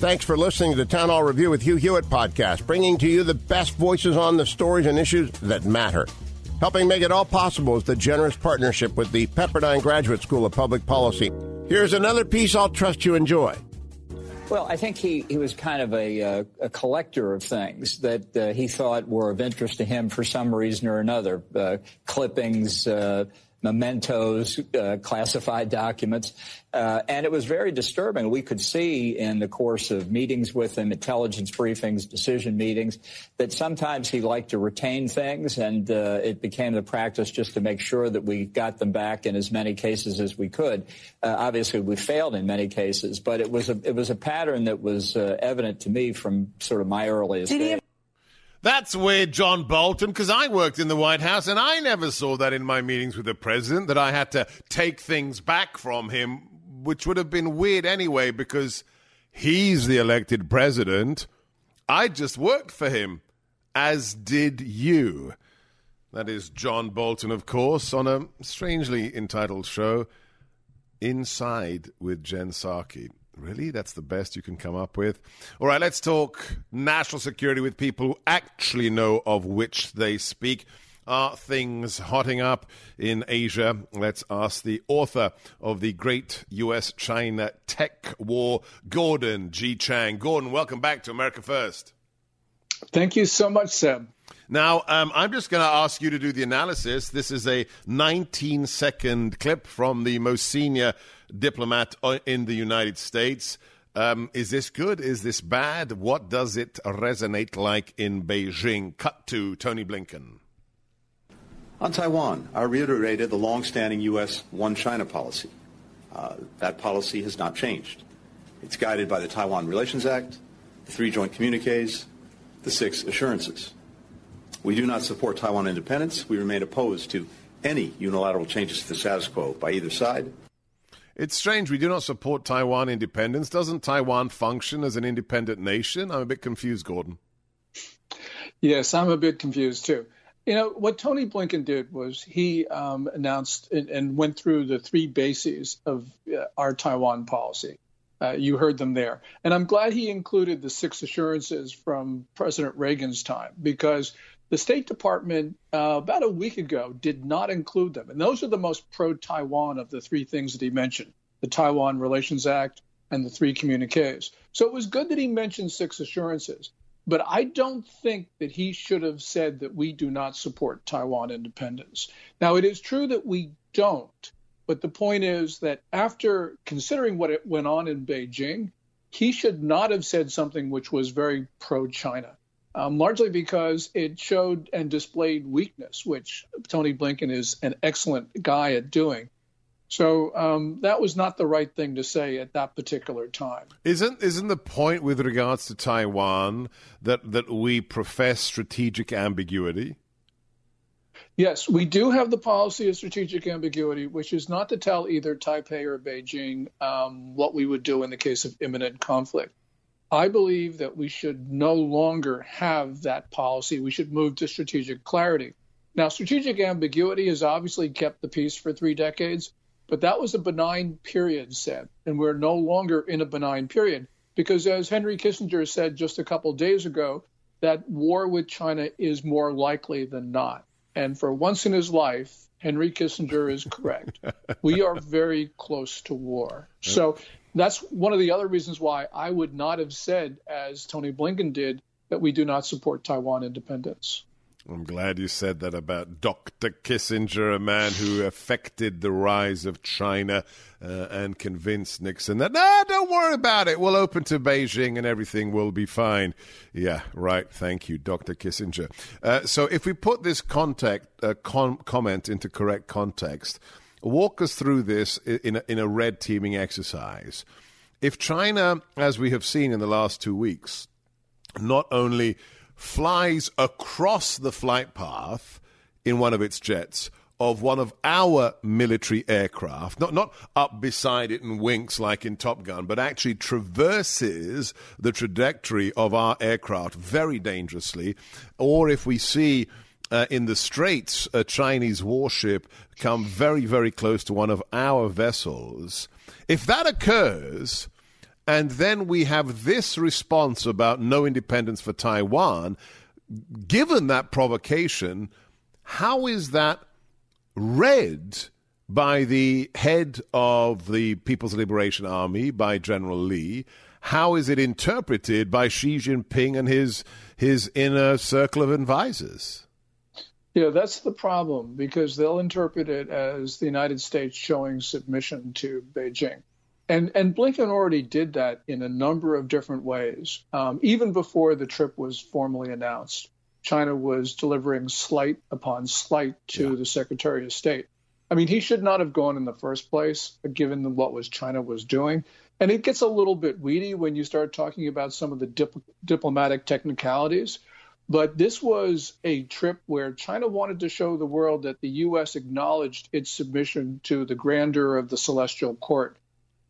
Thanks for listening to the Town Hall Review with Hugh Hewitt podcast, bringing to you the best voices on the stories and issues that matter. Helping make it all possible is the generous partnership with the Pepperdine Graduate School of Public Policy. Here's another piece I'll trust you enjoy. Well, I think he, he was kind of a, uh, a collector of things that uh, he thought were of interest to him for some reason or another. Uh, clippings, uh, mementos, uh, classified documents. Uh, and it was very disturbing. We could see in the course of meetings with him, intelligence briefings, decision meetings, that sometimes he liked to retain things, and uh, it became the practice just to make sure that we got them back in as many cases as we could. Uh, obviously, we failed in many cases, but it was a it was a pattern that was uh, evident to me from sort of my earliest days. That's weird, John Bolton, because I worked in the White House and I never saw that in my meetings with the president, that I had to take things back from him, which would have been weird anyway, because he's the elected president. I just worked for him, as did you. That is John Bolton, of course, on a strangely entitled show, Inside with Jen Psaki. Really? That's the best you can come up with? All right, let's talk national security with people who actually know of which they speak. Are things hotting up in Asia? Let's ask the author of the great US China tech war, Gordon G. Chang. Gordon, welcome back to America First. Thank you so much, Seb. Now, um, I'm just going to ask you to do the analysis. This is a 19 second clip from the most senior diplomat uh, in the United States. Um, is this good? Is this bad? What does it resonate like in Beijing? Cut to Tony Blinken. On Taiwan, I reiterated the long-standing U.S. One China policy. Uh, that policy has not changed. It's guided by the Taiwan Relations Act, the three joint communiques, the six assurances. We do not support Taiwan independence. We remain opposed to any unilateral changes to the status quo by either side. It's strange. We do not support Taiwan independence. Doesn't Taiwan function as an independent nation? I'm a bit confused, Gordon. Yes, I'm a bit confused too. You know, what Tony Blinken did was he um, announced and, and, went through the three bases of uh, our Taiwan policy. Uh, you heard them there. And I'm glad he included the six assurances from President Reagan's time because the State Department, uh, about a week ago, did not include them. And those are the most pro Taiwan of the three things that he mentioned the Taiwan Relations Act and the three communiques. So it was good that he mentioned six assurances. But I don't think that he should have said that we do not support Taiwan independence. Now, it is true that we don't. But the point is that after considering what it went on in Beijing, he should not have said something which was very pro China um, largely because it showed and displayed weakness, which Tony Blinken is an excellent guy at doing. So um, that was not the right thing to say at that particular time. Isn't isn't the point with regards to Taiwan that that we profess strategic ambiguity? Yes, we do have the policy of strategic ambiguity, which is not to tell either Taipei or Beijing um, what we would do in the case of imminent conflict. I believe that we should no longer have that policy. We should move to strategic clarity. Now, strategic ambiguity has obviously kept the peace for three decades, but that was a benign period, Seb, and we're no longer in a benign period because, as Henry Kissinger said just a couple days ago, that war with China is more likely than not. And for once in his life, Henry Kissinger is correct. we are very close to war. So that's one of the other reasons why I would not have said, as Tony Blinken did, that we do not support Taiwan independence. I'm glad you said that about Dr. Kissinger, a man who affected the rise of China uh, and convinced Nixon that, no, don't worry about it. We'll open to Beijing and everything will be fine. Yeah, right. Thank you, Dr. Kissinger. Uh, so if we put this contact, uh, com- comment into correct context, walk us through this in a, in a red teaming exercise. if China, as we have seen in the last two weeks, not only flies across the flight path in one of its jets of one of our military aircraft, not, not up beside it and winks like in Top Gun, but actually traverses the trajectory of our aircraft very dangerously, or if we see uh, in the Straits a Chinese warship come very, very close to one of our vessels, if that occurs, and then we have this response about no independence for Taiwan, given that provocation, how is that read by the head of the People's Liberation Army, by General Lee? How is it interpreted by Xi Jinping and his his inner circle of advisors? Yeah, that's the problem because they'll interpret it as the United States showing submission to Beijing. And, and Blinken already did that in a number of different ways. Um, even before the trip was formally announced, China was delivering slight upon slight to yeah. the Secretary of State. I mean, he should not have gone in the first place, given what was China was doing. And it gets a little bit weedy when you start talking about some of the dip- diplomatic technicalities. But this was a trip where China wanted to show the world that the U.S. acknowledged its submission to the grandeur of the Celestial Court.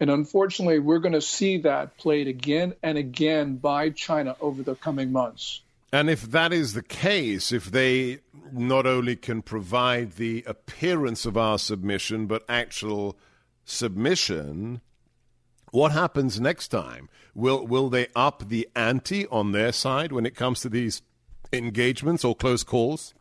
And unfortunately, we're going to see that played again and again by China over the coming months. And if that is the case, if they not only can provide the appearance of our submission, but actual submission, what happens next time? Will will they up the ante on their side when it comes to these engagements or close calls?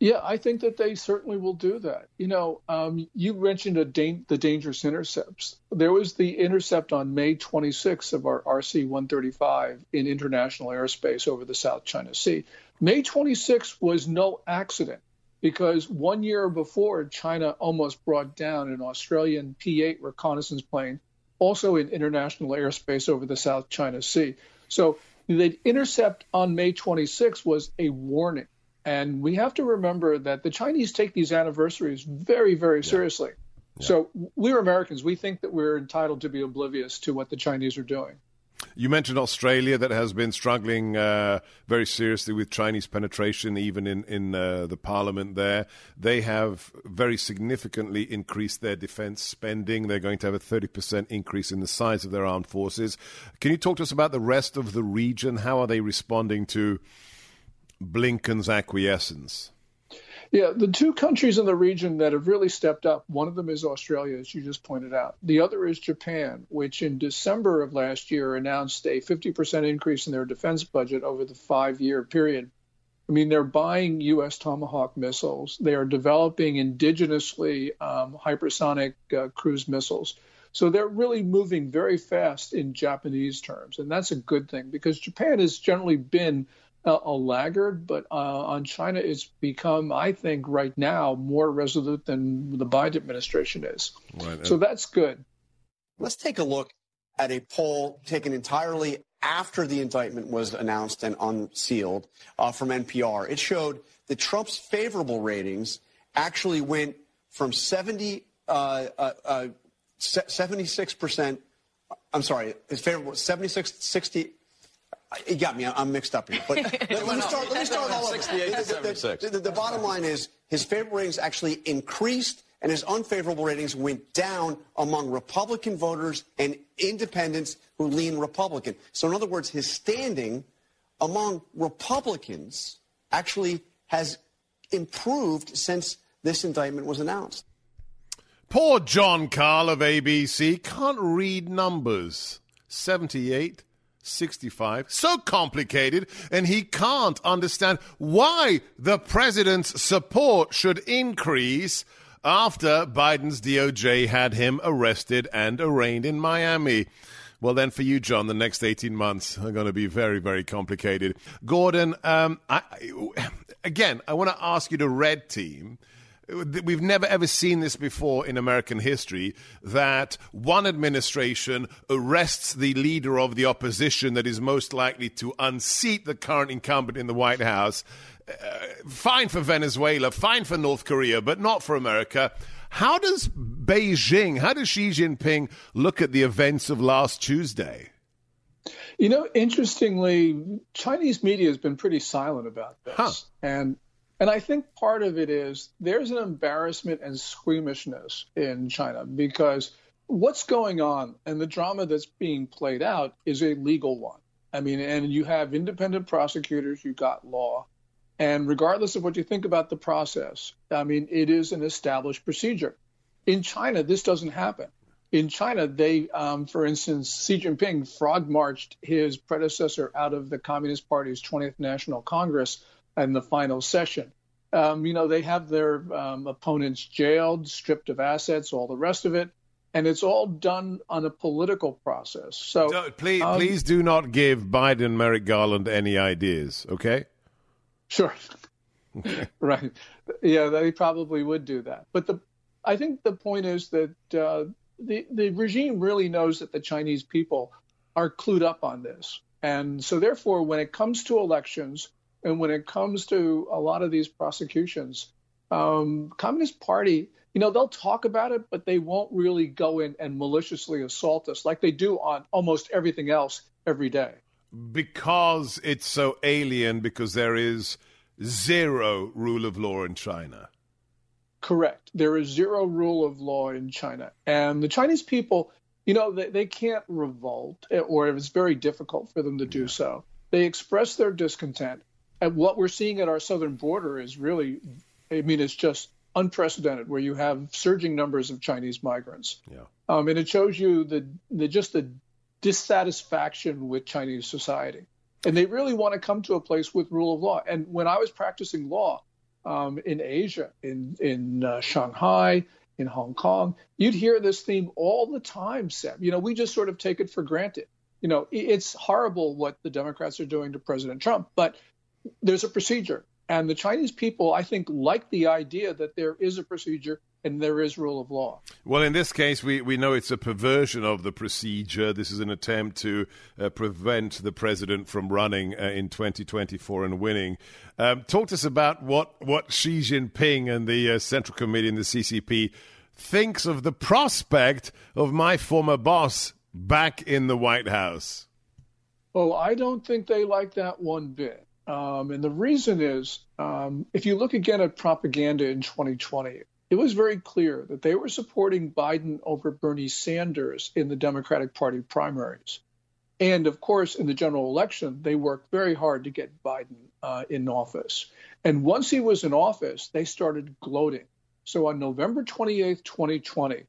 Yeah, I think that they certainly will do that. You know, um, you mentioned da- the dangerous intercepts. There was the intercept on May 26th of our RC 135 in international airspace over the South China Sea. May 26th was no accident because one year before, China almost brought down an Australian P 8 reconnaissance plane, also in international airspace over the South China Sea. So the intercept on May 26 was a warning. And we have to remember that the Chinese take these anniversaries very, very yeah. seriously. Yeah. So we're Americans. We think that we're entitled to be oblivious to what the Chinese are doing. You mentioned Australia that has been struggling uh, very seriously with Chinese penetration, even in in uh, the parliament there. They have very significantly increased their defense spending. They're going to have a thirty percent increase in the size of their armed forces. Can you talk to us about the rest of the region? How are they responding to Blinken's acquiescence? Yeah, the two countries in the region that have really stepped up, one of them is Australia, as you just pointed out. The other is Japan, which in December of last year announced a 50% increase in their defense budget over the five year period. I mean, they're buying U.S. Tomahawk missiles. They are developing indigenously um, hypersonic uh, cruise missiles. So they're really moving very fast in Japanese terms. And that's a good thing because Japan has generally been a, a laggard, but uh, on China, it's become, I think, right now more resolute than the Biden administration is. Right. So that's good. Let's take a look at a poll taken entirely after the indictment was announced and unsealed uh, from NPR. It showed that Trump's favorable ratings actually went from 70, uh, uh, uh 76%. I'm sorry, his favorable 76, 60, it got me. I'm mixed up here. But let, let, me start, let me start all over. The, the, the, the, bottom line is his favorable ratings actually increased and his unfavorable ratings went down among Republican voters and independents who lean Republican. So, in other words, his standing among Republicans actually has improved since this indictment was announced. Poor John Karl of ABC can't read numbers. 78 65. So complicated, and he can't understand why the president's support should increase after Biden's DOJ had him arrested and arraigned in Miami. Well, then, for you, John, the next 18 months are going to be very, very complicated. Gordon, um, I, again, I want to ask you to red team We've never ever seen this before in American history that one administration arrests the leader of the opposition that is most likely to unseat the current incumbent in the White House. Uh, fine for Venezuela, fine for North Korea, but not for America. How does Beijing, how does Xi Jinping look at the events of last Tuesday? You know, interestingly, Chinese media has been pretty silent about this. Huh. And and I think part of it is there's an embarrassment and squeamishness in China because what's going on and the drama that's being played out is a legal one. I mean, and you have independent prosecutors, you've got law. And regardless of what you think about the process, I mean, it is an established procedure. In China, this doesn't happen. In China, they, um, for instance, Xi Jinping frog marched his predecessor out of the Communist Party's 20th National Congress in the final session. Um, you know, they have their um, opponents jailed, stripped of assets, all the rest of it and it's all done on a political process. So no, please, um, please do not give Biden Merrick Garland any ideas, okay? Sure. right. Yeah, they probably would do that. But the, I think the point is that uh, the the regime really knows that the Chinese people are clued up on this, and so therefore, when it comes to elections and when it comes to a lot of these prosecutions, um, Communist Party you know, they'll talk about it, but they won't really go in and maliciously assault us like they do on almost everything else every day. Because it's so alien, because there is zero rule of law in China. Correct. There is zero rule of law in China. And the Chinese people, you know, they, they can't revolt, or it's very difficult for them to do yeah. so. They express their discontent. And what we're seeing at our southern border is really, I mean, it's just unprecedented, where you have surging numbers of Chinese migrants. Yeah. Um, and it shows you the, the just the dissatisfaction with Chinese society, and they really want to come to a place with rule of law. And when I was practicing law um, in Asia, in in uh, Shanghai, in Hong Kong, you'd hear this theme all the time, Seb. You know, we just sort of take it for granted. You know, it's horrible what the Democrats are doing to President Trump, but there's a procedure and the Chinese people, I think, like the idea that there is a procedure and there is rule of law. Well, in this case, we, we know it's a perversion of the procedure. This is an attempt to uh, prevent the president from running uh, in 2024 and winning. Um, talk to us about what, what Xi Jinping and the uh, Central Committee and the CCP thinks of the prospect of my former boss back in the White House. Oh, I don't think they like that one bit. Um, and the reason is um, if you look again at propaganda in 2020, it was very clear that they were supporting Biden over Bernie Sanders in the Democratic Party primaries. And of course, in the general election, they worked very hard to get Biden uh, in office. And once he was in office, they started gloating. So on November 28th, 2020,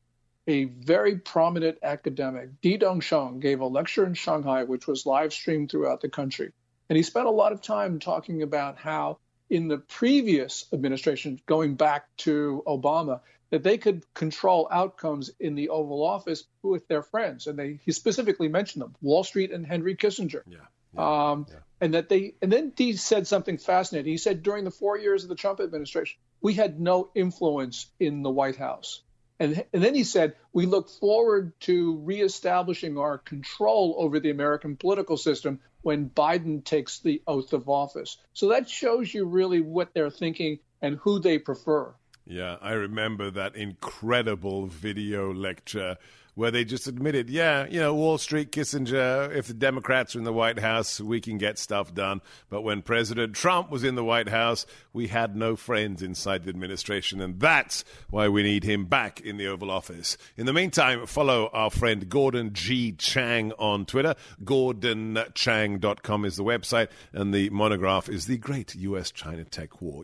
a very prominent academic, Di Dongsheng, gave a lecture in Shanghai, which was live streamed throughout the country. And he spent a lot of time talking about how in the previous administration, going back to Obama, that they could control outcomes in the Oval Office with their friends. And they, he specifically mentioned them, Wall Street and Henry Kissinger. Yeah. yeah, um, yeah. And that they, and then he said something fascinating. He said during the four years of the Trump administration, we had no influence in the White House. And, and then he said, we look forward to reestablishing our control over the American political system when Biden takes the oath of office. So that shows you really what they're thinking and who they prefer. Yeah, I remember that incredible video lecture where they just admitted, yeah, you know, Wall Street, Kissinger, if the Democrats are in the White House, we can get stuff done. But when President Trump was in the White House, we had no friends inside the administration. And that's why we need him back in the Oval Office. In the meantime, follow our friend Gordon G. Chang on Twitter. GordonChang.com is the website, and the monograph is The Great U.S. China Tech War.